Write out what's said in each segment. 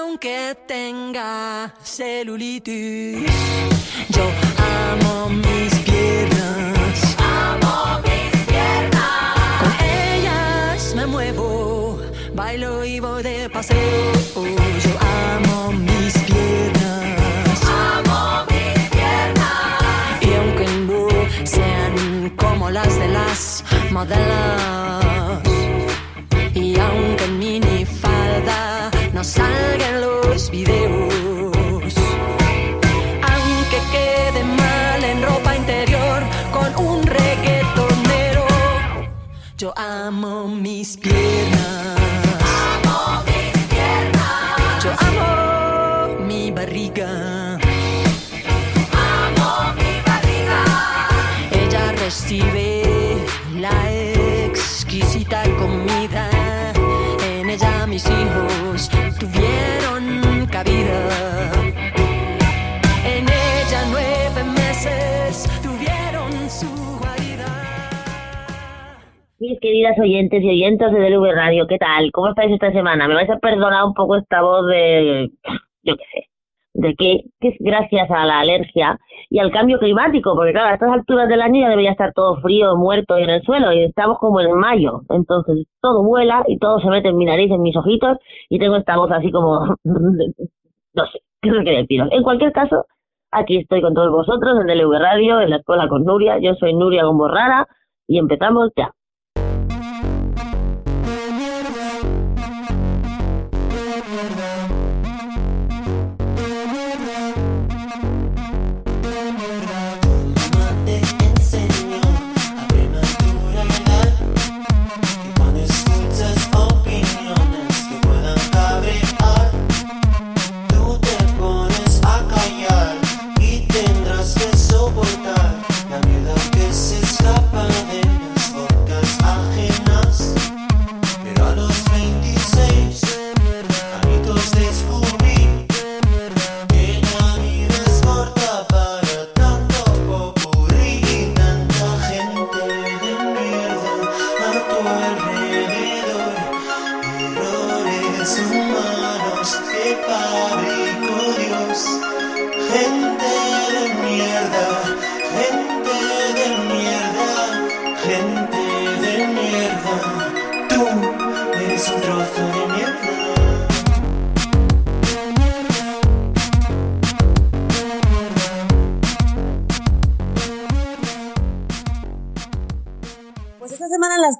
aunque tenga celulitis, yo amo mis piernas. Amo mis piernas. Con ellas me muevo, bailo y voy de paseo. Yo amo mis piernas. Amo mis piernas. Y aunque no sean como las de las modelos, salgan los videos, aunque quede mal en ropa interior con un reggaetonero, yo amo mis piernas. Queridas oyentes y oyentes de DLV Radio, ¿qué tal? ¿Cómo estáis esta semana? Me vais a perdonar un poco esta voz de, yo qué sé, de que, que es gracias a la alergia y al cambio climático, porque claro, a estas alturas del año ya debería estar todo frío, muerto y en el suelo, y estamos como en mayo, entonces todo vuela y todo se mete en mi nariz, en mis ojitos, y tengo esta voz así como, no sé, qué sé qué deciros. En cualquier caso, aquí estoy con todos vosotros en DLV Radio, en la escuela con Nuria, yo soy Nuria Gomborrara, y empezamos ya.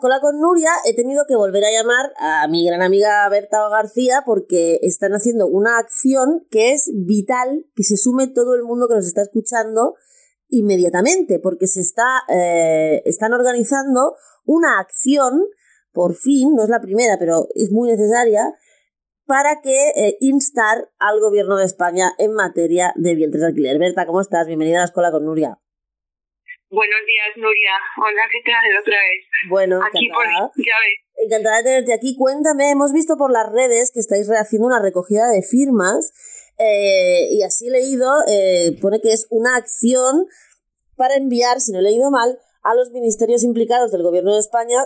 Esta semana en la escuela con Nuria he tenido que volver a llamar a mi gran amiga Berta García porque están haciendo una acción que es vital que se sume todo el mundo que nos está escuchando inmediatamente porque se está eh, están organizando una acción por fin no es la primera pero es muy necesaria para que eh, instar al gobierno de España en materia de vientres de alquiler. Berta, ¿cómo estás? Bienvenida a la escuela con Nuria. Buenos días, Nuria. Hola, ¿qué tal? Otra vez. Bueno, Aquí, por, encantada. ya ves. Encantada de tenerte aquí. Cuéntame, hemos visto por las redes que estáis haciendo una recogida de firmas eh, y así he leído, eh, pone que es una acción para enviar, si no he leído mal, a los ministerios implicados del Gobierno de España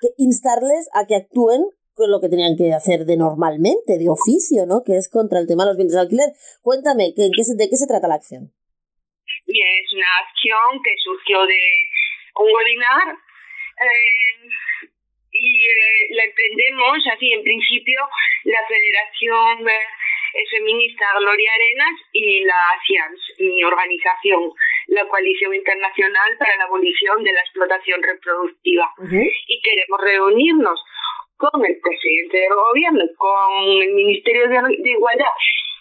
que instarles a que actúen con lo que tenían que hacer de normalmente, de oficio, ¿no? Que es contra el tema de los bienes de alquiler. Cuéntame, ¿qué, qué se- ¿de qué se trata la acción? Bien, es una acción que surgió de un webinar eh, y eh, la emprendemos así, en principio, la Federación eh, Feminista Gloria Arenas y la CIANS, mi organización, la Coalición Internacional para la Abolición de la Explotación Reproductiva. y queremos reunirnos con el presidente del gobierno, con el Ministerio de, de Igualdad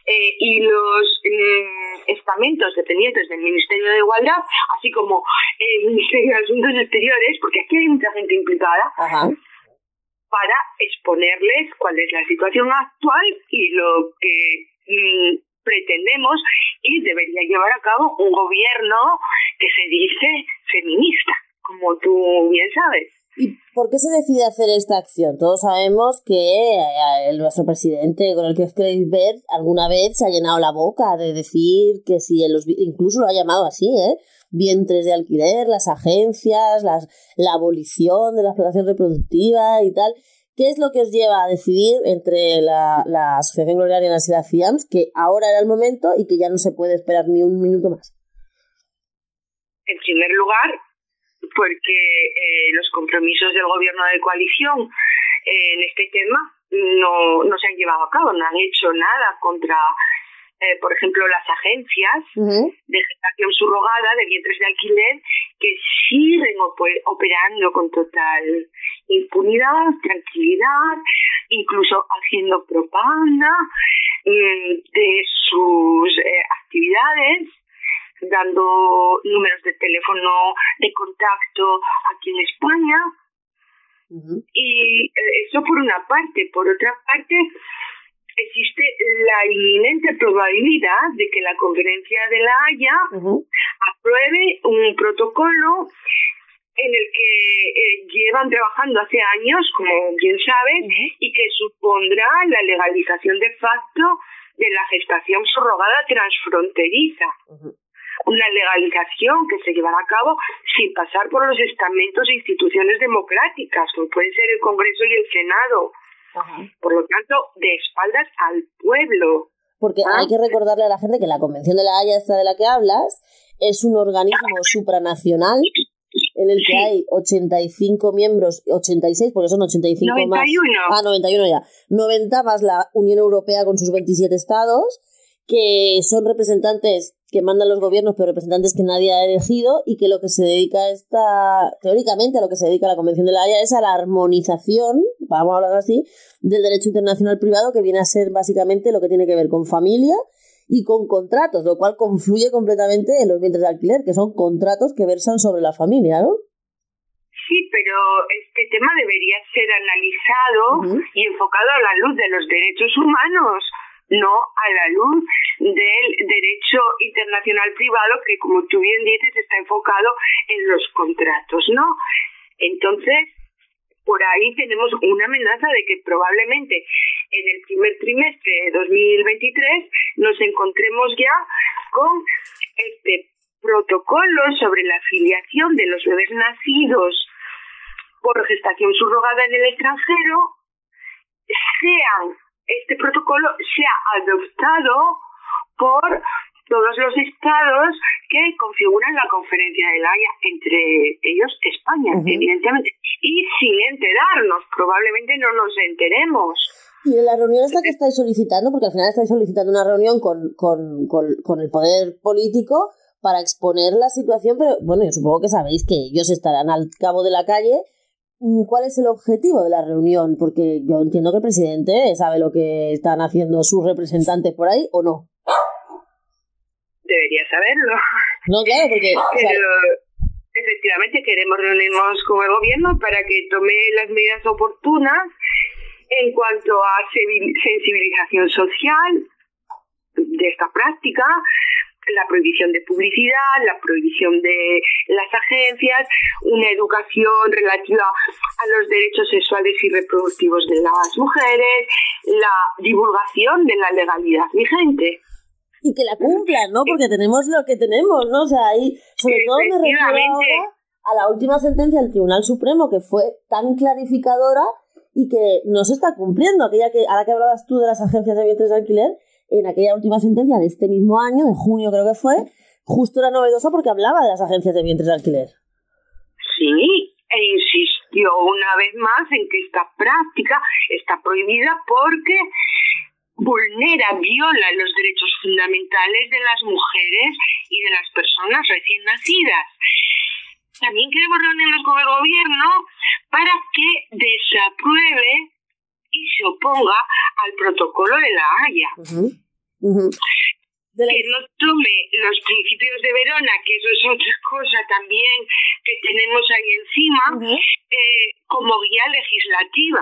eh, y los mm, estamentos dependientes del Ministerio de Igualdad, así como el Ministerio de Asuntos Exteriores, porque aquí hay mucha gente implicada, Ajá. para exponerles cuál es la situación actual y lo que mm, pretendemos y debería llevar a cabo un gobierno que se dice feminista, como tú bien sabes. ¿Y por qué se decide hacer esta acción? Todos sabemos que eh, el- nuestro presidente, con el que os queréis ver, alguna vez se ha llenado la boca de decir que si en los, incluso lo ha llamado así, ¿eh? Vientres de alquiler, las agencias, las, la abolición de la explotación reproductiva y tal. ¿Qué es lo que os lleva a decidir entre la, la Asociación Gloriana y la CIAMS que ahora era el momento y que ya no se puede esperar ni un minuto más? En primer lugar, porque eh, los compromisos del gobierno de coalición eh, en este tema no, no se han llevado a cabo, no han hecho nada contra, eh, por ejemplo, las agencias de gestación subrogada de vientres de alquiler que siguen ope- operando con total impunidad, tranquilidad, incluso haciendo propaganda mm, de sus eh, actividades, dando números de teléfono de contacto aquí en España. Y eh, eso por una parte. Por otra parte, existe la inminente probabilidad de que la conferencia de la Haya apruebe un protocolo en el que eh, llevan trabajando hace años, como bien sabes, y que supondrá la legalización de facto de la gestación subrogada transfronteriza. Una legalización que se llevará a cabo sin pasar por los estamentos e instituciones democráticas, como pueden ser el Congreso y el Senado. Ajá. Por lo tanto, de espaldas al pueblo. Porque Ah. hay que recordarle a la gente que la Convención de la Haya, esta de la que hablas, es un organismo supranacional en el que Sí. hay 85 miembros, 86, porque son 85 más. 91. Ah, 91 ya. 90 más la Unión Europea con sus 27 estados, que son representantes que mandan los gobiernos, pero representantes que nadie ha elegido y que lo que se dedica esta, teóricamente a lo que se dedica la Convención de la Haya es a la armonización, vamos a hablar así, del derecho internacional privado que viene a ser básicamente lo que tiene que ver con familia y con contratos, lo cual confluye completamente en los vientres de alquiler, que son contratos que versan sobre la familia, ¿no? Sí, pero este tema debería ser analizado y enfocado a la luz de los derechos humanos, no a la luz del derecho internacional privado que, como tú bien dices, está enfocado en los contratos, ¿no? Entonces, por ahí tenemos una amenaza de que probablemente en el primer trimestre de 2023 nos encontremos ya con este protocolo sobre la afiliación de los bebés nacidos por gestación subrogada en el extranjero sean este protocolo sea adoptado por todos los estados que configuran la conferencia de la Haya, entre ellos España, evidentemente, y sin enterarnos, probablemente no nos enteremos. Y en la reunión esta que estáis solicitando, porque al final estáis solicitando una reunión con, con, con, con el poder político para exponer la situación, pero bueno, yo supongo que sabéis que ellos estarán al cabo de la calle. ¿Cuál es el objetivo de la reunión? Porque yo entiendo que el presidente sabe lo que están haciendo sus representantes por ahí, ¿o no? Debería saberlo. No, claro, porque o sea, Pero efectivamente queremos reunirnos con el gobierno para que tome las medidas oportunas en cuanto a sensibilización social de esta práctica, la prohibición de publicidad, la prohibición de las agencias, una educación relativa a los derechos sexuales y reproductivos de las mujeres, la divulgación de la legalidad vigente. y que la cumplan, ¿no? Porque tenemos lo que tenemos, ¿no? O sea, ahí, sobre todo me refiero ahora a la última sentencia del Tribunal Supremo que fue tan clarificadora y que no se está cumpliendo. Aquella que, ahora que hablabas tú de las agencias de vientres de alquiler, en aquella última sentencia de este mismo año, de junio creo que fue, justo era novedosa porque hablaba de las agencias de vientres de alquiler. Sí, e insistió una vez más en que esta práctica está prohibida porque vulnera, viola los derechos fundamentales de las mujeres y de las personas recién nacidas. También queremos reunirnos con el gobierno para que desapruebe y se oponga al protocolo de la Haya. De la- que no tome los principios de Verona, que eso es otra cosa también que tenemos ahí encima, eh, como guía legislativa.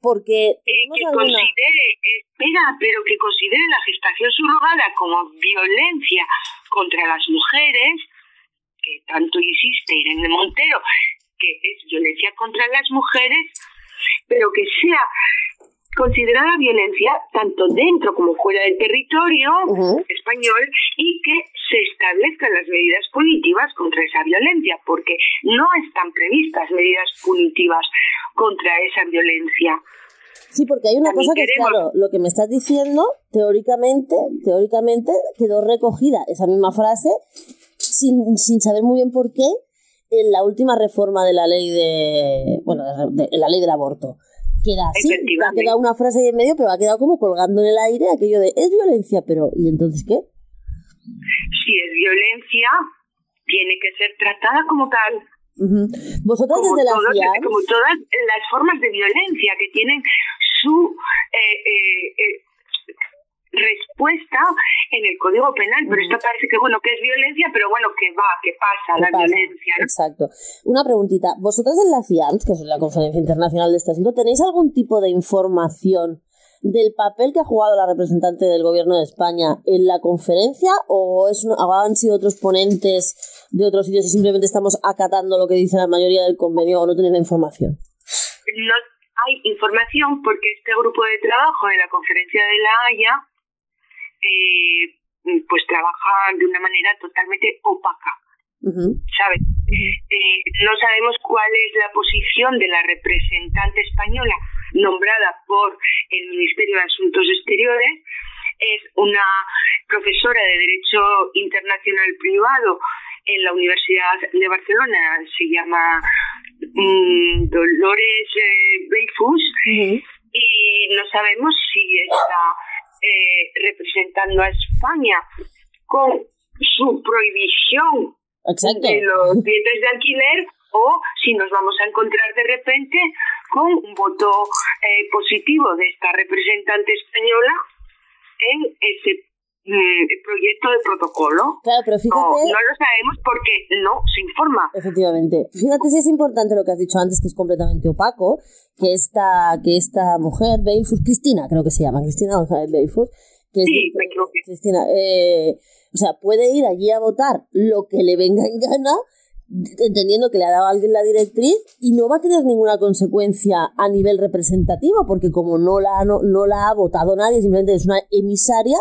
Porque Eh, que alguna... considere, espera, pero que considere la gestación subrogada como violencia contra las mujeres, que tanto insiste Irene Montero, que es violencia contra las mujeres, pero que sea considerada violencia tanto dentro como fuera del territorio español y que se establezcan las medidas punitivas contra esa violencia, porque no están previstas medidas punitivas contra esa violencia. Sí, porque hay una También cosa que es claro, lo que me estás diciendo, teóricamente, teóricamente quedó recogida esa misma frase sin, sin saber muy bien por qué en la última reforma de la ley de, de, la ley del aborto. Queda así, ha quedado una frase ahí en medio, pero ha quedado como colgando en el aire aquello de es violencia, pero ¿y entonces qué? Si es violencia, tiene que ser tratada como tal. Ujú. Vosotras como, desde la CIAM, como todas las formas de violencia que tienen su eh, eh, eh, respuesta en el Código Penal. Pero esto parece que, bueno, que es violencia, pero bueno, que va, que pasa ¿Qué la pasa? violencia. ¿no? Exacto. Una preguntita. ¿Vosotras en la CIAMS, que es la Conferencia Internacional de este asunto, tenéis algún tipo de información del papel que ha jugado la representante del Gobierno de España en la conferencia o, es una- o han sido otros ponentes de otros sitios y simplemente estamos acatando lo que dice la mayoría del convenio o no tenéis la información? no hay información porque este grupo de trabajo de la conferencia de la Haya eh, pues trabaja de una manera totalmente opaca. ¿sabes? Eh, no sabemos cuál es la posición de la representante española nombrada por el Ministerio de Asuntos Exteriores. Es una profesora de Derecho Internacional Privado en la Universidad de Barcelona. Se llama mm, Dolores eh, Beifus y no sabemos si está eh, representando a España con su prohibición Exacto. de los dientes de alquiler o si nos vamos a encontrar de repente con un voto eh, positivo de esta representante española en ese mm, proyecto de protocolo. Claro, pero No, fíjate... no lo sabemos porque no se informa. Efectivamente. Fíjate si es importante lo que has dicho antes, que es completamente opaco, que esta, que esta mujer, Beifus, Cristina, creo que se llama, Cristina González Beifus, que es Sí, me equivoqué. Cristina, eh, o sea, puede ir allí a votar lo que le venga en gana, entendiendo que le ha dado a alguien la directriz y no va a tener ninguna consecuencia a nivel representativo, porque como no la, no, no la ha votado nadie, simplemente es una emisaria,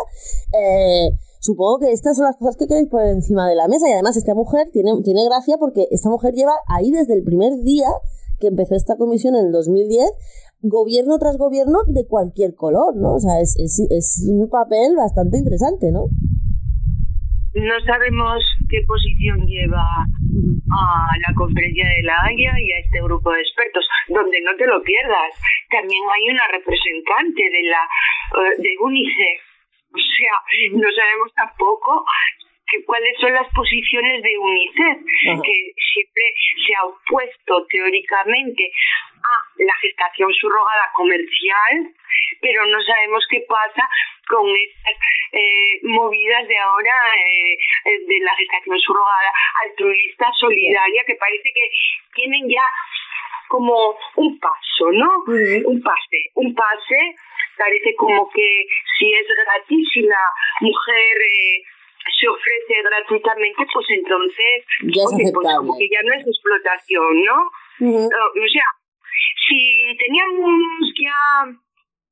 eh, supongo que estas son las cosas que queréis poner encima de la mesa. Y además esta mujer tiene, tiene gracia porque esta mujer lleva ahí desde el primer día que empezó esta comisión en el 2010, gobierno tras gobierno de cualquier color, ¿no? O sea, es, es, es un papel bastante interesante, ¿no? No sabemos qué posición lleva a la conferencia de la Haya y a este grupo de expertos, donde no te lo pierdas. También hay una representante de la eh, de UNICEF. O sea, no sabemos tampoco que cuáles son las posiciones de UNICEF, Ajá. que siempre se ha opuesto teóricamente a la gestación subrogada comercial, pero no sabemos qué pasa con estas eh, movidas de ahora eh, eh, de la gestación subrogada altruista, solidaria, que parece que tienen ya como un paso, ¿no? Un pase, un pase, parece como que si es gratis, si la mujer eh, se ofrece gratuitamente, pues entonces, Ya es oye, pues aceptable. como que ya no es explotación, ¿no? Ujú. O sea, si teníamos ya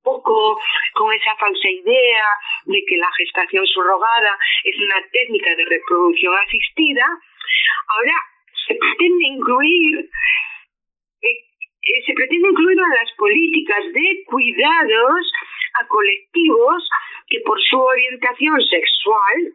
poco con esa falsa idea de que la gestación subrogada es una técnica de reproducción asistida, ahora se pretende incluir eh, eh, se pretende incluir en las políticas de cuidados a colectivos que por su orientación sexual,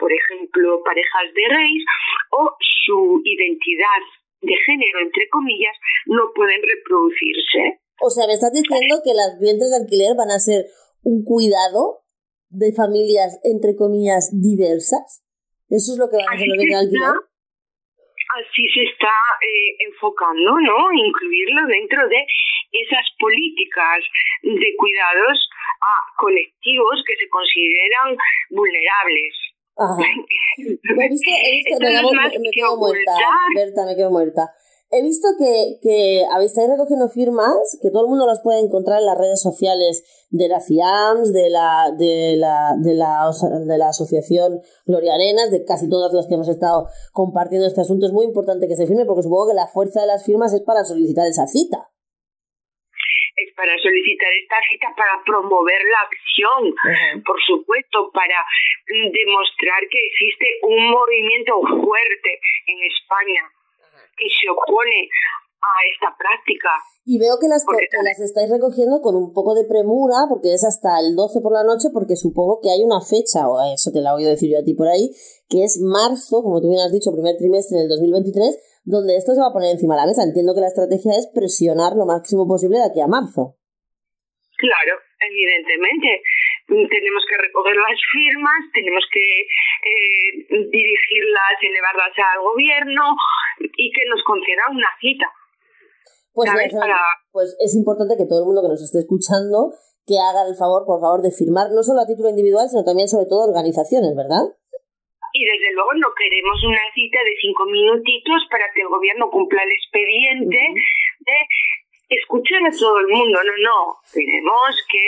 por ejemplo, parejas de gays, o su identidad de género, entre comillas, no pueden reproducirse. O sea, me estás diciendo que las vientres de alquiler van a ser un cuidado de familias, entre comillas, diversas. ¿Eso es lo que van a hacer los de alquiler? así se está eh, enfocando, ¿no? Incluirlo dentro de esas políticas de cuidados a colectivos que se consideran vulnerables. Ajá. Me he visto, he no me, me que quedo muerta. Berta, me quedo muerta. He visto que, que habéis estáis recogiendo firmas, que todo el mundo las puede encontrar en las redes sociales de la CIAMS, de la, de la, de la, de la Asociación Gloria Arenas, de casi todas las que hemos estado compartiendo este asunto. Es muy importante que se firme porque supongo que la fuerza de las firmas es para solicitar esa cita. Es para solicitar esta cita para promover la acción, por supuesto, para demostrar que existe un movimiento fuerte en España que se opone a esta práctica. Y veo que las, Porque que las estáis recogiendo con un poco de premura, porque es hasta el 12 por la noche, porque supongo que hay una fecha, o eso te la voy a decir yo a ti por ahí, que es marzo, como tú bien has dicho, primer trimestre del 2023, donde esto se va a poner encima de la mesa. Entiendo que la estrategia es presionar lo máximo posible de aquí a marzo. Claro, evidentemente. Tenemos que recoger las firmas, tenemos que eh, dirigirlas, elevarlas al gobierno y que nos conceda una cita. Pues, ya, Para- pues es importante que todo el mundo que nos esté escuchando que haga el favor, por favor, de firmar, no solo a título individual, sino también, sobre todo, organizaciones, ¿verdad? Y desde luego no queremos una cita de cinco minutitos para que el gobierno cumpla el expediente de escuchar a todo el mundo. No, no. Queremos que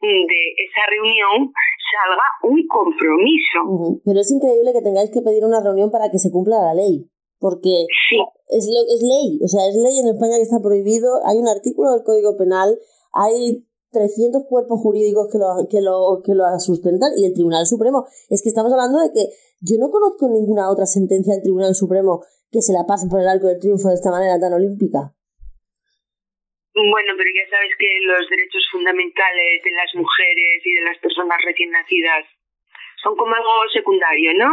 mm, de esa reunión salga un compromiso. Pero es increíble que tengáis que pedir una reunión para que se cumpla la ley, porque Sí, es, lo- es ley, o sea, es ley en España que está prohibido, hay un artículo del Código Penal, hay 300 cuerpos jurídicos que lo, que lo, que lo sustentan y el Tribunal Supremo. Es que estamos hablando de que yo no conozco ninguna otra sentencia del Tribunal Supremo que se la pase por el arco del triunfo de esta manera tan olímpica. Bueno, pero ya sabes que los derechos fundamentales de las mujeres y de las personas recién nacidas son como algo secundario, ¿no?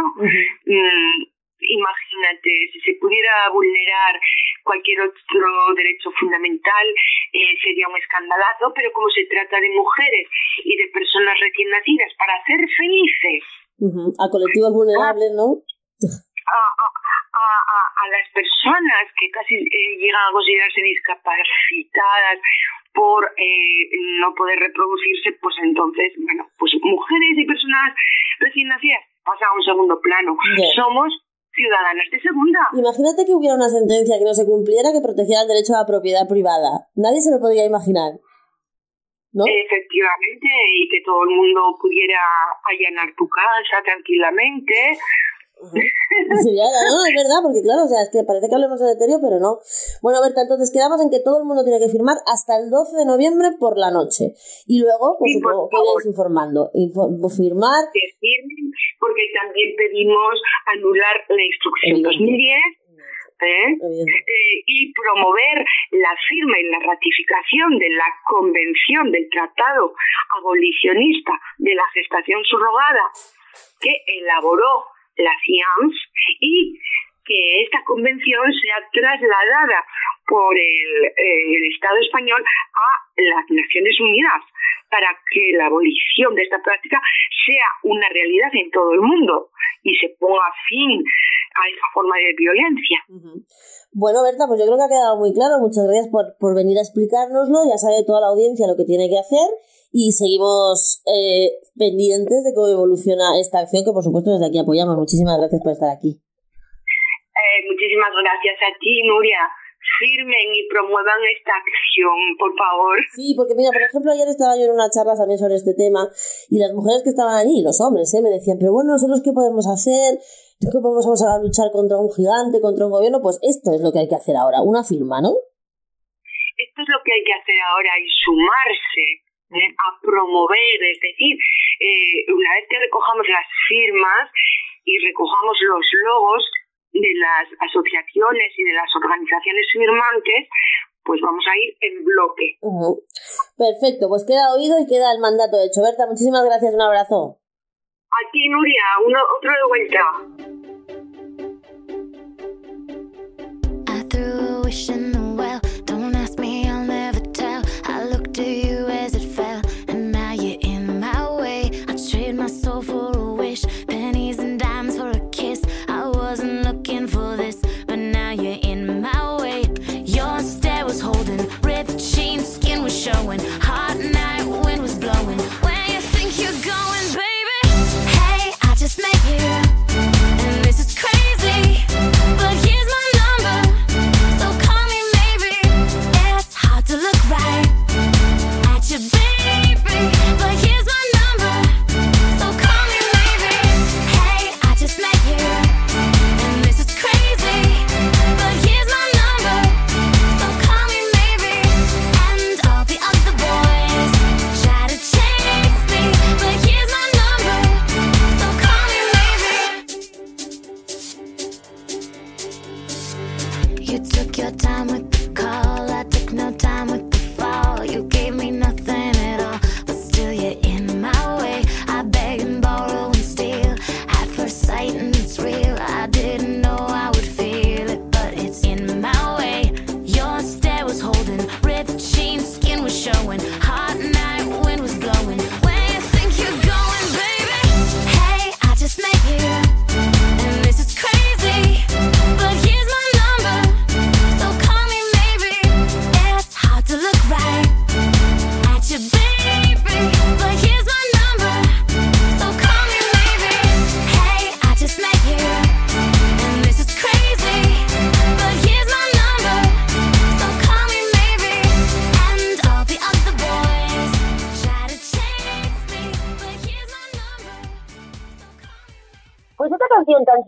Mm, imagínate, si se pudiera vulnerar cualquier otro derecho fundamental, eh, sería un escandalazo, pero como se trata de mujeres y de personas recién nacidas para ser felices Ujú. A colectivos vulnerables, ¿no? a, a, a, a- las personas que casi eh, llegan a considerarse discapacitadas por eh, no poder reproducirse, pues entonces, bueno, pues mujeres y personas recién nacidas pasan a un segundo plano. Somos ciudadanas de segunda. Imagínate que hubiera una sentencia que no se cumpliera que protegiera el derecho a la propiedad privada. Nadie se lo podría imaginar. ¿No? Efectivamente, y que todo el mundo pudiera allanar tu casa tranquilamente. Sería, no, es verdad, porque claro, o sea, es que parece que hablemos de deterioro, pero no. Bueno, Berta, entonces quedamos en que todo el mundo tiene que firmar hasta el 12 de noviembre por la noche. Y luego, pues Sí, por supongo que informando. Info- firmar. decir, porque también pedimos anular la instrucción Evidente. 2010 ¿eh? eh, y promover la firma y la ratificación de la Convención del Tratado Abolicionista de la Gestación Subrogada que elaboró la CIAMS y que esta convención sea trasladada por el, Estado español a las Naciones Unidas para que la abolición de esta práctica sea una realidad en todo el mundo y se ponga fin a esta forma de violencia. Bueno, Berta, pues yo creo que ha quedado muy claro. Muchas gracias por, por venir a explicárnoslo. Ya sabe toda la audiencia lo que tiene que hacer y seguimos eh, pendientes de cómo evoluciona esta acción que, por supuesto, desde aquí apoyamos. Muchísimas gracias por estar aquí. Eh, muchísimas gracias a ti, Nuria. Firmen y promuevan esta acción, por favor. Sí, porque mira, por ejemplo, ayer estaba yo en una charla también sobre este tema y las mujeres que estaban allí, los hombres, ¿eh? me decían, pero bueno, nosotros qué podemos hacer, ¿qué podemos vamos a luchar contra un gigante, contra un gobierno? Pues esto es lo que hay que hacer ahora, una firma, ¿no? Esto es lo que hay que hacer ahora y sumarse ¿eh? a promover, es decir, eh, una vez que recojamos las firmas y recojamos los logos de las asociaciones y de las organizaciones firmantes, pues vamos a ir en bloque. Perfecto, pues queda oído y queda el mandato hecho. Berta, muchísimas gracias, un abrazo. A ti, Nuria, uno, otro de vuelta.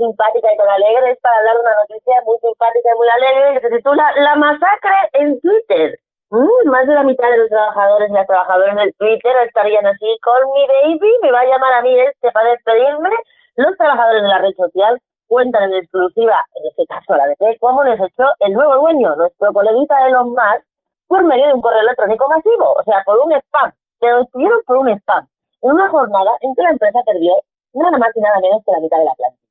Simpática y tan alegre es para hablar de una noticia muy simpática y muy alegre que se titula La masacre en Twitter. Mm, más de la mitad de los trabajadores y las trabajadoras del Twitter estarían así, con mi baby, me va a llamar a mí este para despedirme. Los trabajadores de la red social cuentan en exclusiva, en este caso la BP, cómo les echó el nuevo dueño, nuestro coleguita Elon Musk, por medio de un correo electrónico masivo, o sea, por un spam. Se despidieron por un spam. En una jornada en que la empresa perdió nada más y nada menos que la mitad de la plantilla.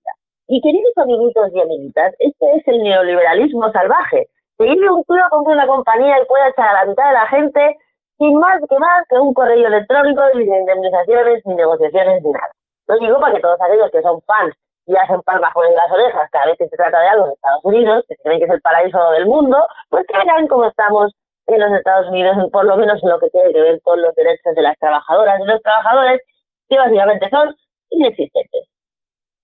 Y queridos amiguitos y amiguitas, este es el neoliberalismo salvaje. Pedirle un tío compra una compañía y puede echar a la mitad de la gente sin más que más que un correo electrónico ni de indemnizaciones, ni negociaciones, ni nada. Lo digo para que todos aquellos que son fans y hacen palmas con las orejas cada vez que se trata de algo en Estados Unidos, que tienen que es el paraíso del mundo, pues que vean cómo estamos en los Estados Unidos, por lo menos en lo que tiene que ver con los derechos de las trabajadoras y los trabajadores, que básicamente son inexistentes.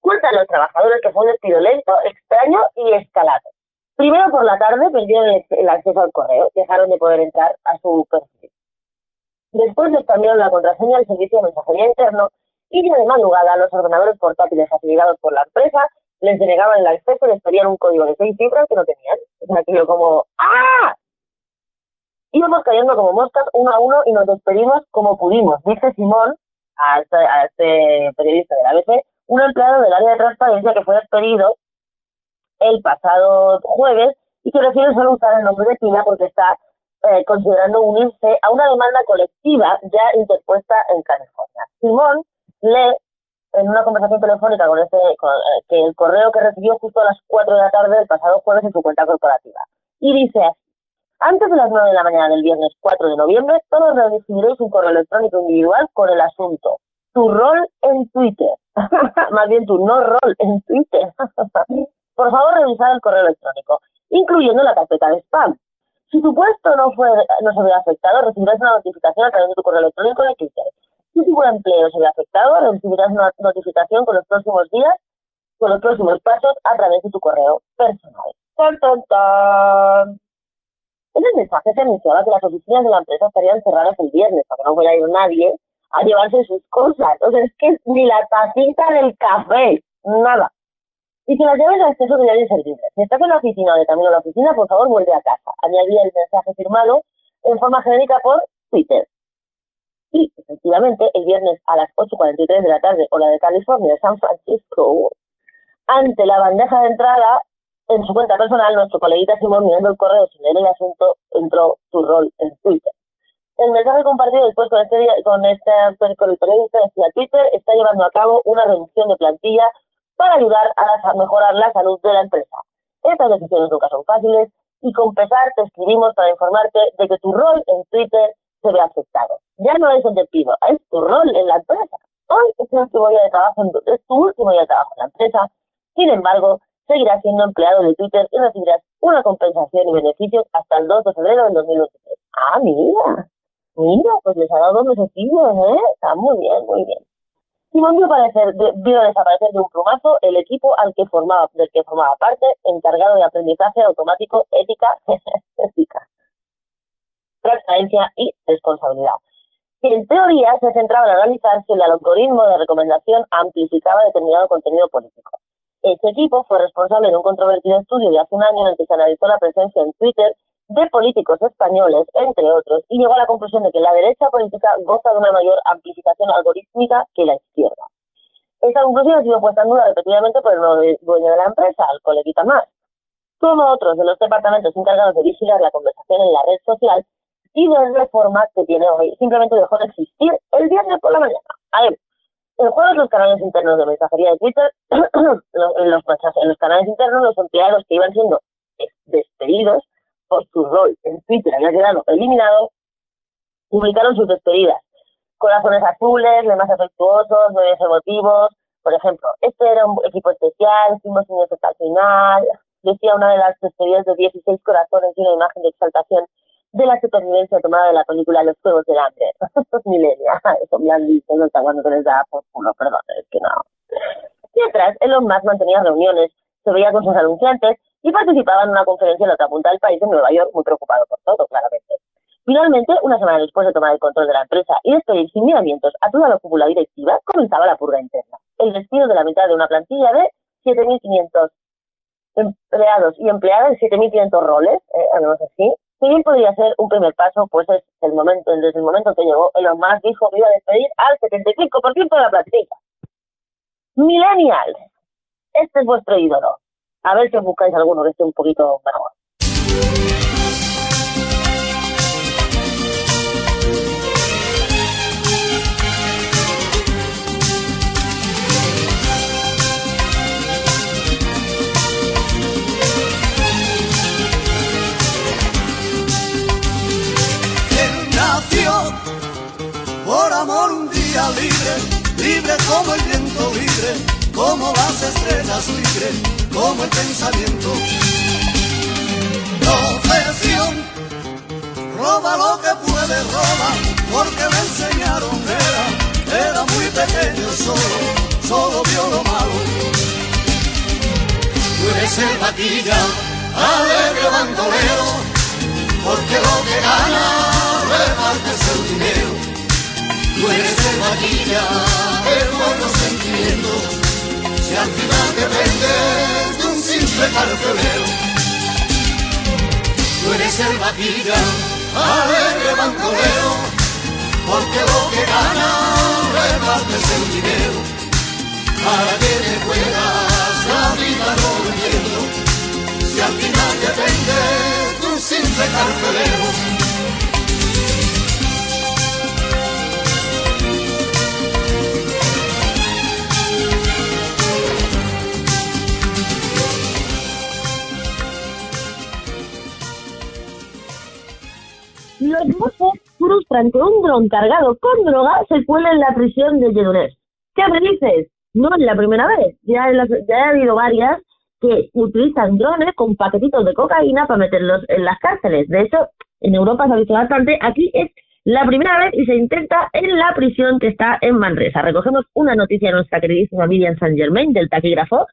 Cuentan los trabajadores que fue un despido lento, extraño y escalado. Primero por la tarde perdieron el, acceso al correo, dejaron de poder entrar a su perfil. Después les cambiaron la contraseña al servicio de mensajería interno y de madrugada los ordenadores portátiles facilitados por la empresa les denegaban el acceso y les pedían un código de seis cifras que no tenían. O sea, que yo como ¡Ah! Íbamos cayendo como moscas uno a uno y nos despedimos como pudimos, dice Simón a este, este periodista de la ABC, un empleado del área de transparencia que fue despedido el pasado jueves y que prefiere solo usar el nombre de Pina porque está eh, considerando unirse a una demanda colectiva ya interpuesta en California. Simón lee en una conversación telefónica con este con, eh, que el correo que recibió justo a las 4 de la tarde del pasado jueves en su cuenta corporativa. Y dice así, antes de las 9 de la mañana del viernes 4 de noviembre, todos recibiréis un correo electrónico individual con el asunto. Tu rol en Twitter. Más bien tu no rol en Twitter. Por favor, revisad el correo electrónico, incluyendo la carpeta de spam. Si tu puesto no fue no se ve afectado, recibirás una notificación a través de tu correo electrónico de Twitter. Si tu empleo se ve afectado, recibirás una notificación con los próximos días, con los próximos pasos a través de tu correo personal. ¡Tan, tan, tan! En el mensaje se anunciaba que las oficinas de la empresa estarían cerradas el viernes, para que no fuera a ir nadie a llevarse sus cosas. O sea, es que ni la tacita del café, nada. Y que las llaves de acceso debían inservibles. Si estás en la oficina o de camino a la oficina, por favor, vuelve a casa. Añadía el mensaje firmado en forma genérica por Twitter. Y, efectivamente, el viernes a las 8.43 de la tarde, hora de California, San Francisco, ante la bandeja de entrada, en su cuenta personal, nuestro coleguita Simón, mirando el correo sin leer el asunto, entró su rol en Twitter. El mensaje compartido después con este día, con este con el periodista decía Twitter está llevando a cabo una reducción de plantilla para ayudar a, a mejorar la salud de la empresa. Estas decisiones nunca son fáciles y con pesar te escribimos para informarte de que tu rol en Twitter se ve afectado. Ya no es el despido, es tu rol en la empresa. Hoy es tu último día de trabajo en, es tu último día de trabajo en la empresa. Sin embargo, seguirás siendo empleado de Twitter y recibirás una compensación y beneficios hasta el 2 de febrero del 2023. Ah, mira, mira, pues les ha dado dos mesecillos, ¿eh? Está muy bien, muy bien. Simón vio, aparecer, de- vio desaparecer de un plumazo el equipo al que formaba, del que formaba parte, encargado de aprendizaje automático, ética, ética, transparencia y responsabilidad. Que en teoría se centraba en analizar si el algoritmo de recomendación amplificaba determinado contenido político. Este equipo fue responsable de un controvertido estudio de hace un año en el que se analizó la presencia en Twitter de políticos españoles, entre otros, y llegó a la conclusión de que la derecha política goza de una mayor amplificación algorítmica que la izquierda. Esta conclusión ha sido puesta en duda repetidamente por el nuevo dueño de la empresa, el coleguita más, como otros de los departamentos encargados de vigilar la conversación en la red social y de reforma que tiene hoy. Simplemente dejó de existir el viernes por la mañana. A ver, el jueves los canales internos de mensajería de Twitter, los, en los canales internos, los empleados que iban siendo des- despedidos por su rol en Twitter había quedado eliminado, publicaron sus despedidas. Corazones azules, lemas afectuosos, medios emotivos. Por ejemplo, este era un equipo especial, fuimos unidos hasta el final. Decía una de las despedidas de 16 corazones y una imagen de exaltación de la supervivencia tomada de la película Los Juegos del Hambre. Estos milenios, eso me han dicho, no está cuando les da por culo, perdón, es que no. Mientras, Elon Musk mantenía reuniones, se veía con sus anunciantes y participaba en una conferencia en la otra punta del país, en Nueva York, muy preocupado por todo, claramente. Finalmente, una semana después de tomar el control de la empresa y despedir sin miramientos a toda la cúpula directiva, comenzaba la purga interna. El despido de la mitad de una plantilla de 7.500 empleados y empleadas, 7.500 roles, eh, además así. Si bien podría ser un primer paso, pues es el momento, desde el momento que llegó, Elon Musk dijo que iba a despedir al 75% de la plantilla. Millennials, este es vuestro ídolo. A ver si os buscáis alguno que esté un poquito mejor. Por amor un día libre, libre como el viento libre, como las estrellas libre, como el pensamiento. Profesión, roba lo que puede, roba, porque le enseñaron era, era muy pequeño solo, solo vio lo malo. Tú eres el vaquilla, alegre bandolero, porque lo que gana repartes el dinero. Tú eres el vaquilla, el buenos sentimientos, al final dependes de un simple carcelero. Tú eres el vaquilla, alegre bandolero, porque lo que gana repartes el dinero, para que te puedas la vida no viviendo, si al final dependes de un simple carcelero. Los mozos frustran que un dron cargado con droga se cuele en la prisión de Lledoners. ¿Qué me dices? No es la primera vez. Ya, las- ya ha habido varias que utilizan drones con paquetitos de cocaína para meterlos en las cárceles. De hecho, en Europa se ha visto bastante. Aquí es la primera vez y se intenta en la prisión que está en Manresa. Recogemos una noticia de nuestra queridísima Miriam Saint Germain del taquígrafo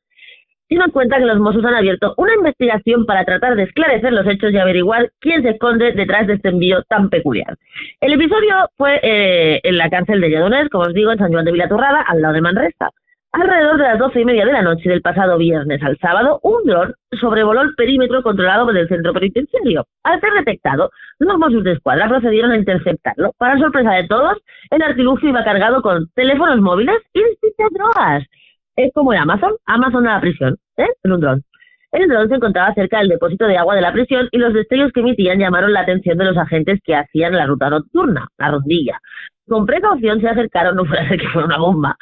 nos cuenta que los Mossos han abierto una investigación para tratar de esclarecer los hechos y averiguar quién se esconde detrás de este envío tan peculiar. El episodio fue eh, en la cárcel de Lledoners, como os digo, en San Juan de Vilatorrada, al lado de Manresa. Alrededor de las doce y media de la noche del pasado viernes al sábado, un dron sobrevoló el perímetro controlado por el centro penitenciario. Al ser detectado, los Mossos de Escuadra procedieron a interceptarlo. Para sorpresa de todos, el artilugio iba cargado con teléfonos móviles y distintas drogas es como el Amazon, Amazon a la prisión, ¿eh? En un dron. El dron se encontraba cerca del depósito de agua de la prisión y los destellos que emitían llamaron la atención de los agentes que hacían la ruta nocturna, la rondilla. Con precaución se acercaron, no fuera a ser que fuera una bomba,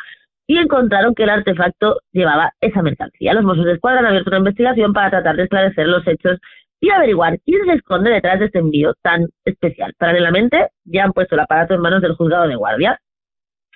y encontraron que el artefacto llevaba esa mercancía. Los Mossos de Escuadra han abierto una investigación para tratar de esclarecer los hechos y averiguar quién se esconde detrás de este envío tan especial. Paralelamente, ya han puesto el aparato en manos del juzgado de guardia.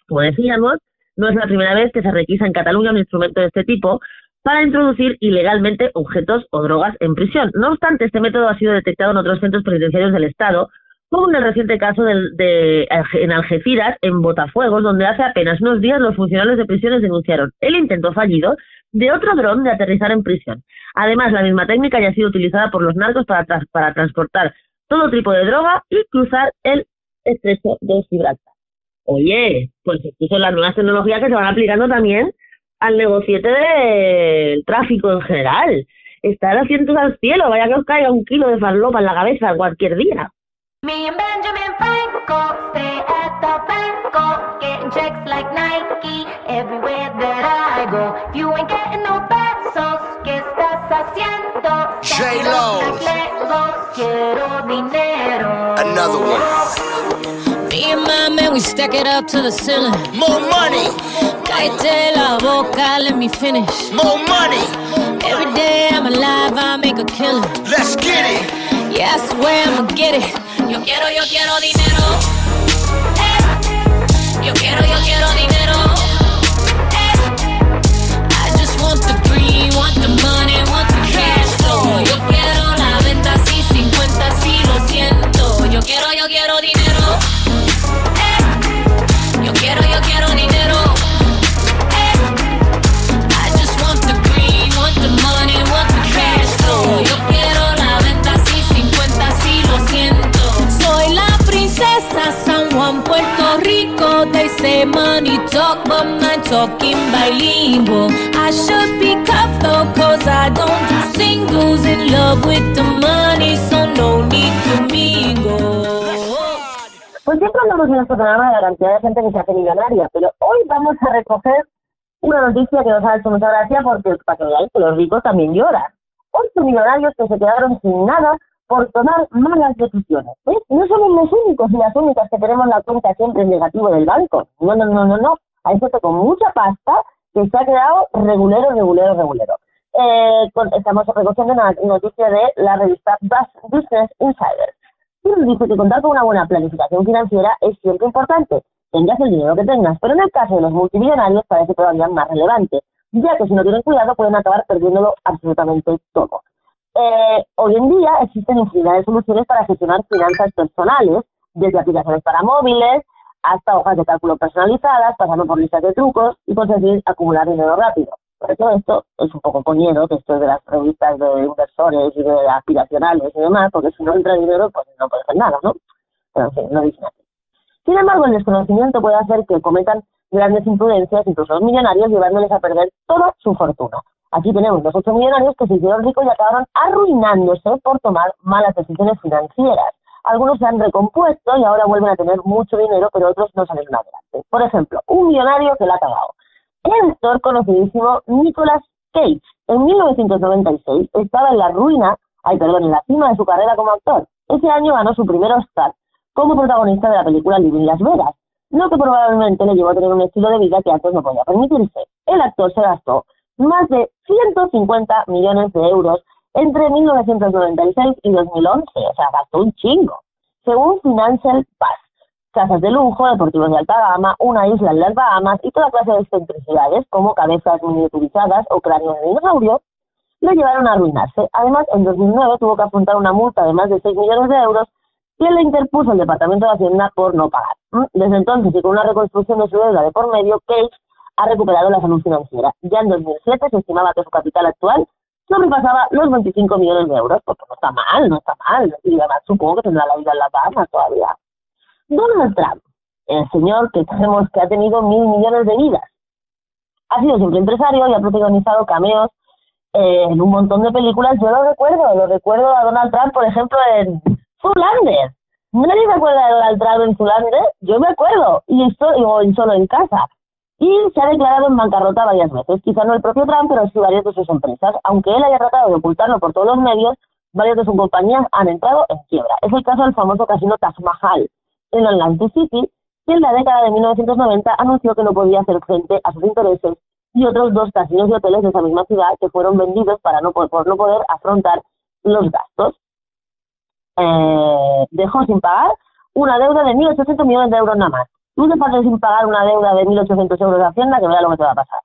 Como decíamos, no es la primera vez que se requisa en Cataluña un instrumento de este tipo para introducir ilegalmente objetos o drogas en prisión. No obstante, este método ha sido detectado en otros centros penitenciarios del Estado, como en el reciente caso de, en Algeciras, en Botafuegos, donde hace apenas unos días los funcionarios de prisiones denunciaron el intento fallido de otro dron de aterrizar en prisión. Además, la misma técnica ya ha sido utilizada por los narcos para, para transportar todo tipo de droga y cruzar el estrecho de Gibraltar. Oye, pues estas son las nuevas tecnologías que se van aplicando también al negociete del tráfico en general. Estar asientos al cielo, vaya que os caiga un kilo de farlopa en la cabeza cualquier día. Me and Benjamin Franco stay at the getting checks like Nike everywhere that I go. You ain't haciendo? J-Lo. Quiero dinero. Another one. Me and my man, we stack it up to the ceiling. More money, Cállate la boca, let me finish. more money. Every day I'm alive, I make a killing. Let's get it. Yeah, I swear I'ma get it. Yo quiero, yo quiero dinero. Eh. Yo quiero, yo quiero dinero. Say money talk, but my talking bilingual. I should be cuffed though, cause I don't do singles in love with the money, so no need to mingle. Pues siempre hablamos en nuestro programa de la cantidad de gente que se hace millonaria, pero hoy vamos a recoger una noticia que nos ha hecho mucha gracia porque para que veáis que los ricos también lloran. Ocho millonarios que se quedaron sin nada por tomar malas decisiones. No somos los únicos y las únicas que tenemos la cuenta siempre negativo del banco. No, no, no, no, no. Hay gente con mucha pasta que se ha quedado regulero, regulero, regulero. Eh, con- estamos recogiendo una noticia de la revista Bus- Business Insider. Y nos dice que contar con una buena planificación financiera es siempre importante, tengas el dinero que tengas, pero en el caso de los multimillonarios parece todavía más relevante, ya que si no tienen cuidado pueden acabar perdiéndolo absolutamente todo. Eh, hoy en día existen infinidad de soluciones para gestionar finanzas personales, desde aplicaciones para móviles hasta hojas de cálculo personalizadas, pasando por listas de trucos y conseguir acumular dinero rápido. Pero todo esto es un poco coñero, que esto es de las revistas de inversores y de aspiracionales y demás, porque si no entra dinero, pues no puede hacer nada, ¿no? Pero en fin, no dicen así. Sin embargo, el desconocimiento puede hacer que cometan grandes imprudencias, incluso los millonarios, llevándoles a perder toda su fortuna. Aquí tenemos los ocho millonarios que se hicieron ricos y acabaron arruinándose por tomar malas decisiones financieras. Algunos se han recompuesto y ahora vuelven a tener mucho dinero, pero otros no salen adelante. Por ejemplo, un millonario que la ha cagado. El actor conocidísimo Nicolas Cage, en 1996, estaba en la ruina, ay perdón, en la cima de su carrera como actor. Ese año ganó su primer Oscar como protagonista de la película Living Las Vegas, lo que probablemente le llevó a tener un estilo de vida que antes no podía permitirse. El actor se gastó más de 150 millones de euros entre 1996 y 2011, o sea, gastó un chingo. Según Financial Pass, casas de lujo, deportivos de alta gama, una isla en las Bahamas y toda clase de excentricidades como cabezas miniaturizadas o cráneos de dinosaurio, le llevaron a arruinarse. Además, en 2009 tuvo que afrontar una multa de más de 6 millones de euros que le interpuso el Departamento de Hacienda por no pagar. ¿Mm? Desde entonces, y con una reconstrucción de su deuda de por medio, Cage ha recuperado la salud financiera. Ya en 2007 se estimaba que su capital actual sobrepasaba los 25 millones de euros, porque no está mal, no está mal. Y además supongo que tendrá la vida en las Bahamas todavía. Donald Trump, el señor que sabemos que ha tenido mil millones de vidas, ha sido siempre empresario y ha protagonizado cameos eh, en un montón de películas. Yo lo recuerdo, lo recuerdo a Donald Trump, por ejemplo, en Zoolander. ¿Nadie se acuerda de Donald Trump en Zoolander? Yo me acuerdo, y esto, o Solo en Casa. Y se ha declarado en bancarrota varias veces. Quizá no el propio Trump, pero sí varias de sus empresas. Aunque él haya tratado de ocultarlo por todos los medios, varias de sus compañías han entrado en quiebra. Es el caso del famoso casino Taj Mahal en Atlantic City, que en la década de 1990 anunció que no podía hacer frente a sus intereses y otros dos casinos y hoteles de esa misma ciudad que fueron vendidos para no, po- por no poder afrontar los gastos. Eh, dejó sin pagar una deuda de 1.800 millones de euros nada más. Tú te pasas sin pagar una deuda de 1.800 euros de Hacienda que vea lo que te va a pasar.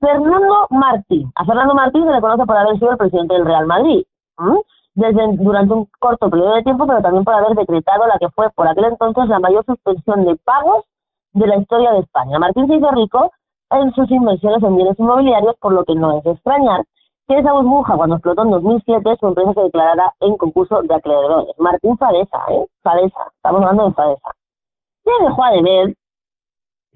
Fernando Martín. A Fernando Martín se le conoce por haber sido el presidente del Real Madrid. ¿m? Desde, durante un corto periodo de tiempo, pero también por haber decretado la que fue por aquel entonces la mayor suspensión de pagos de la historia de España. Martín se hizo rico en sus inversiones en bienes inmobiliarios, por lo que no es extrañar que esa burbuja, cuando explotó en 2007, su empresa se declarara en concurso de acreedores. Martín Fadesa, ¿eh? Fadesa, estamos hablando de Fadesa. Se dejó de ver,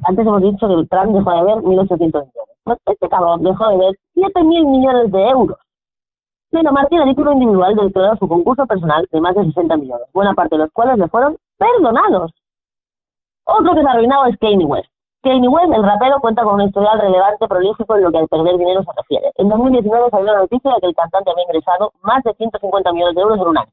antes hemos dicho que el Trump dejó de ver 1.800 millones. Pues este cabrón dejó de ver 7.000 millones de euros. Pero Martín a título individual declaró su concurso personal de más de 60 millones, buena parte de los cuales le fueron perdonados. Otro que se ha arruinado es Kanye West. Kanye West, el rapero, cuenta con un historial relevante, prolífico en lo que al perder dinero se refiere. En 2019 salió la noticia de que el cantante había ingresado más de 150 millones de euros en un año.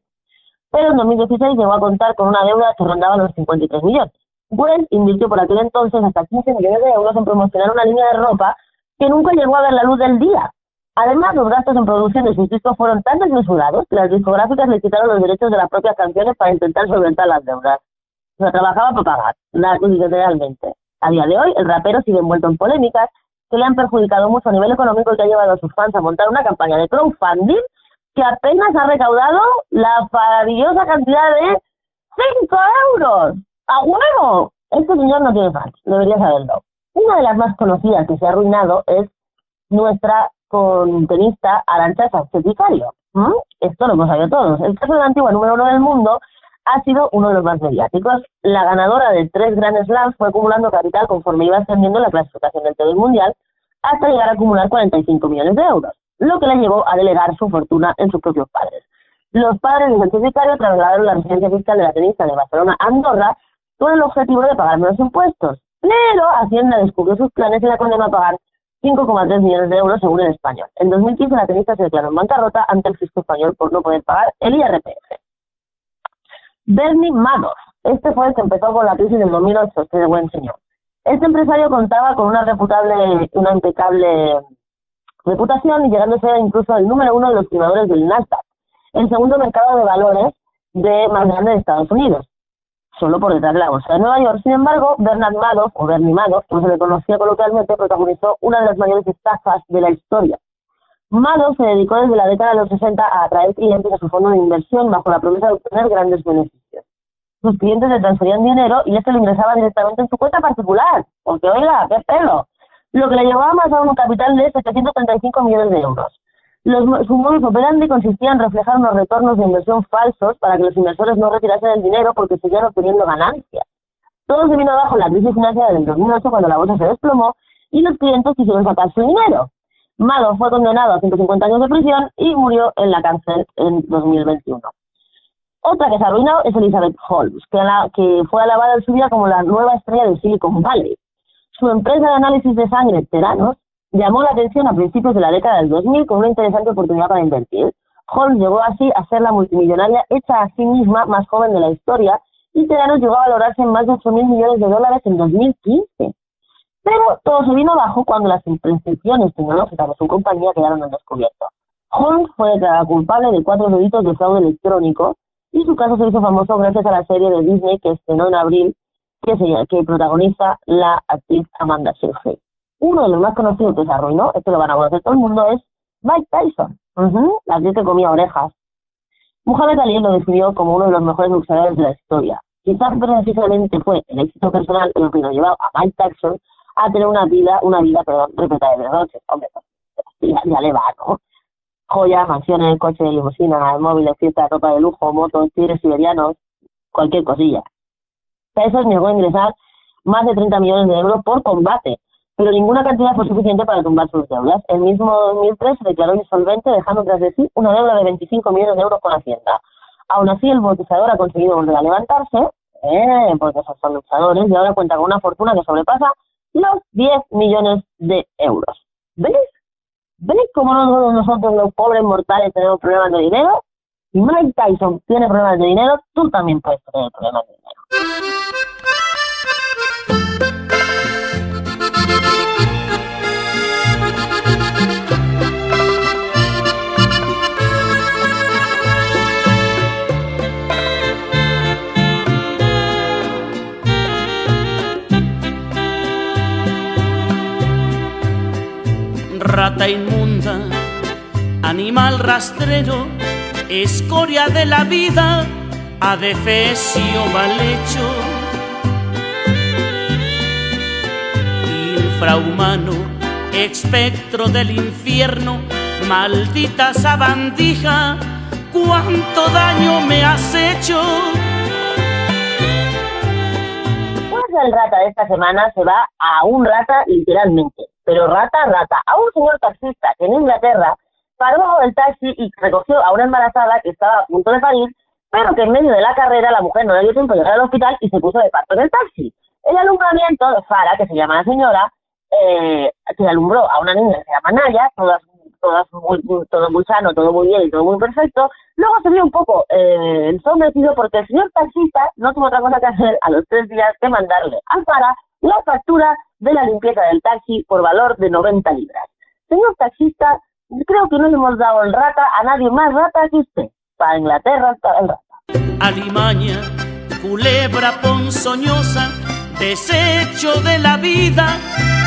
Pero en 2016 llegó a contar con una deuda que rondaba los 53 millones. West invirtió por aquel entonces hasta 15 millones de euros en promocionar una línea de ropa que nunca llegó a ver la luz del día. Además, los gastos en producción de sus discos fueron tan desmesurados que las discográficas le quitaron los derechos de las propias canciones para intentar solventar las deudas. O sea, trabajaba para pagar, literalmente. A día de hoy, el rapero sigue envuelto en polémicas que le han perjudicado mucho a nivel económico y que ha llevado a sus fans a montar una campaña de crowdfunding que apenas ha recaudado la maravillosa cantidad de 5 euros. ¡A huevo! Este señor no tiene fans, debería saberlo. Una de las más conocidas que se ha arruinado es nuestra contenista Arancha Sánchez Vicario. ¿m? Esto lo hemos sabido todos. El caso de la antigua número uno del mundo ha sido uno de los más mediáticos. La ganadora de tres Grand Slams fue acumulando capital conforme iba ascendiendo en la clasificación del tenis mundial hasta llegar a acumular 45 millones de euros, lo que la llevó a delegar su fortuna en sus propios padres. Los padres del certificario trasladaron la residencia fiscal de la tenista de Barcelona Andorra con el objetivo de pagar menos impuestos, pero Hacienda descubrió sus planes y la condenó a pagar 5,3 millones de euros según el español. En 2015 la tenista se declaró en bancarrota ante el fisco español por no poder pagar el IRPF. Bernie Madoff. Este fue el que empezó con la crisis del 2008, este buen señor. Este empresario contaba con una reputable, una impecable reputación y llegando a ser incluso el número uno de los primadores del Nasdaq, el segundo mercado de valores de más grande de Estados Unidos, solo por detrás de la bolsa de Nueva York. Sin embargo, Bernard Madoff, o Bernie Madoff, como se le conocía coloquialmente, protagonizó una de las mayores estafas de la historia. Madoff se dedicó desde la década de los 60 a atraer clientes a su fondo de inversión bajo la promesa de obtener grandes beneficios. Sus clientes le transferían dinero y este lo ingresaba directamente en su cuenta particular, porque oiga, qué pelo, lo que le llevaba más a un capital de 735 millones de euros. Los, su modus operandi consistía en reflejar unos retornos de inversión falsos para que los inversores no retirasen el dinero porque seguían obteniendo ganancias. Todo se vino abajo en la crisis financiera del 2008 cuando la bolsa se desplomó y los clientes quisieron sacar su dinero. Madoff fue condenado a 150 años de prisión y murió en la cárcel en 2021. Otra que se ha arruinado es Elizabeth Holmes, que, ala- que fue alabada en su vida como la nueva estrella de Silicon Valley. Su empresa de análisis de sangre, Teranos, llamó la atención a principios de la década del 2000 con una interesante oportunidad para invertir. Holmes llegó así a ser la multimillonaria hecha a sí misma más joven de la historia y Teranos llegó a valorarse en más de 8 mil millones de dólares en 2015. Pero todo se vino abajo cuando las imprescripciones tecnológicas de su compañía quedaron al descubierto. Holmes fue declarada culpable de cuatro delitos de fraude electrónico y su caso se hizo famoso gracias a la serie de Disney que estrenó en abril que, se, que protagoniza la actriz Amanda Seyfried. Uno de los más conocidos que se arruinó, este lo van a conocer todo el mundo, es Mike Tyson, Ujú, la actriz que comía orejas. Muhammad Ali lo definió como uno de los mejores boxeadores de la historia. Quizás precisamente fue el éxito personal lo que lo llevó a Mike Tyson a tener una vida, una vida, perdón, repleta de noches. Hombre, pues, ya, ya le va, ¿no? Joyas, mansiones, coches, limusinas, móviles, fiestas, ropa de lujo, motos, tigres siberianos, cualquier cosilla. Tyson llegó a ingresar más de 30 millones de euros por combate, pero ninguna cantidad fue suficiente para tumbar sus deudas. El mismo 2003 se declaró insolvente, dejando tras de sí una deuda de 25 millones de euros con Hacienda. Aún así, el boxeador ha conseguido volver a levantarse, eh, porque esos son luchadores, y ahora cuenta con una fortuna que sobrepasa los 10 millones de euros. ¿Veis? ¿Veis cómo no todos nosotros los pobres mortales tenemos problemas de dinero? Si Mike Tyson tiene problemas de dinero, tú también puedes tener problemas de dinero. Rata inmunda, animal rastrero, escoria de la vida, adefesio mal hecho. Infrahumano, espectro del infierno, maldita sabandija, cuánto daño me has hecho. Pues el rata de esta semana se va a un rata literalmente, pero rata, rata, a un señor taxista que en Inglaterra paró el taxi y recogió a una embarazada que estaba a punto de parir, pero que en medio de la carrera la mujer no le dio tiempo de llegar al hospital y se puso de parto en el taxi. El alumbramiento de Fara, que se llama la señora, eh, que alumbró a una niña que se llama Naya, todas, todas muy, todo muy sano, todo muy bien y todo muy perfecto, luego se vio un poco eh, ensombrecido porque el señor taxista no tuvo otra cosa que hacer a los tres días que mandarle a Fara la factura de la limpieza del taxi por valor de 90 libras. Señor taxista, creo que no le hemos dado el rata a nadie más rata que usted. Para Inglaterra está el rata. alimaña, culebra ponzoñosa, desecho de la vida,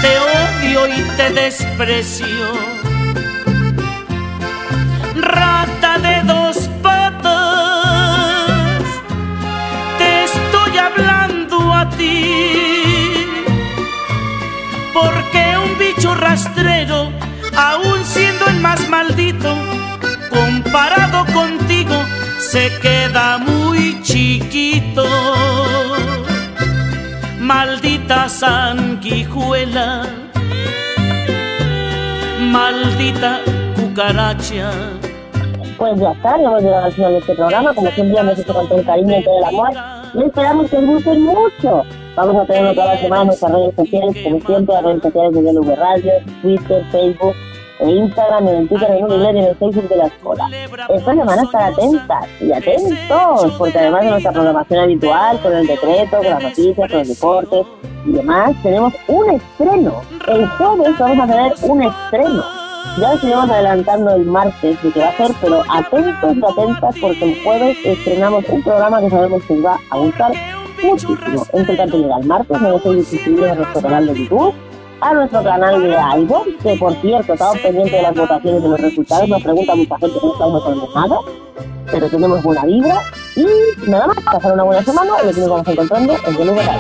te odio y te desprecio. Se queda muy chiquito. Maldita sanguijuela, maldita cucaracha. Pues ya está, ya hemos llegado al final de este programa. Como siempre, hemos hecho con todo el cariño y todo el amor. Y esperamos que os gusten mucho. Vamos a tener toda la semana nuestras redes sociales, como siempre, las redes sociales de DLV Radio, Twitter, Facebook, e Instagram, en el Twitter Nubile y en el Facebook de la escuela. Esta semana estar atentas y atentos, porque además de nuestra programación habitual, con el decreto, con las noticias, con los deportes y demás, tenemos un estreno. El jueves vamos a tener un estreno. Ya os iremos adelantando el martes de qué va a ser, pero atentos y atentas porque el jueves estrenamos un programa que sabemos que va a gustar muchísimo. Entre tanto llega el martes, no dejéis de suscribiros a nuestro canal de YouTube, a nuestro canal de iVoox, que por cierto, estamos pendientes de las votaciones de los resultados, nos pregunta mucha gente que no estamos nada, pero tenemos buena vibra y nada más, pasar una buena semana y aquí nos vamos encontrando en el lugar.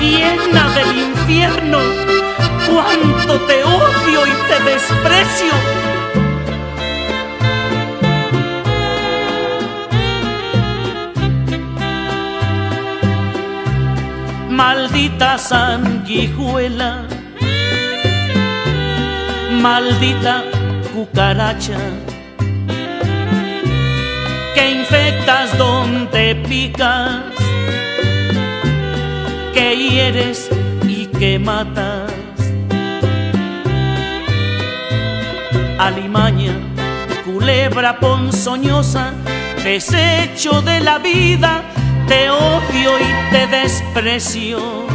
llena del infierno, cuánto te odio y te desprecio. Maldita sanguijuela, maldita cucaracha, que infectas donde picas. Que hieres y que matas. Alimaña, culebra ponzoñosa, desecho de la vida, te odio y te desprecio.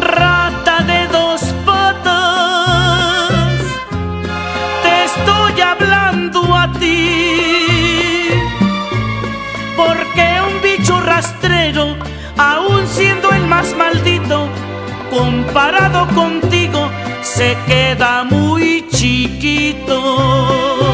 Rata de dos patas, te estoy hablando a ti porque un bicho rastrero, aun siendo el más maldito, comparado contigo, se queda muy chiquito.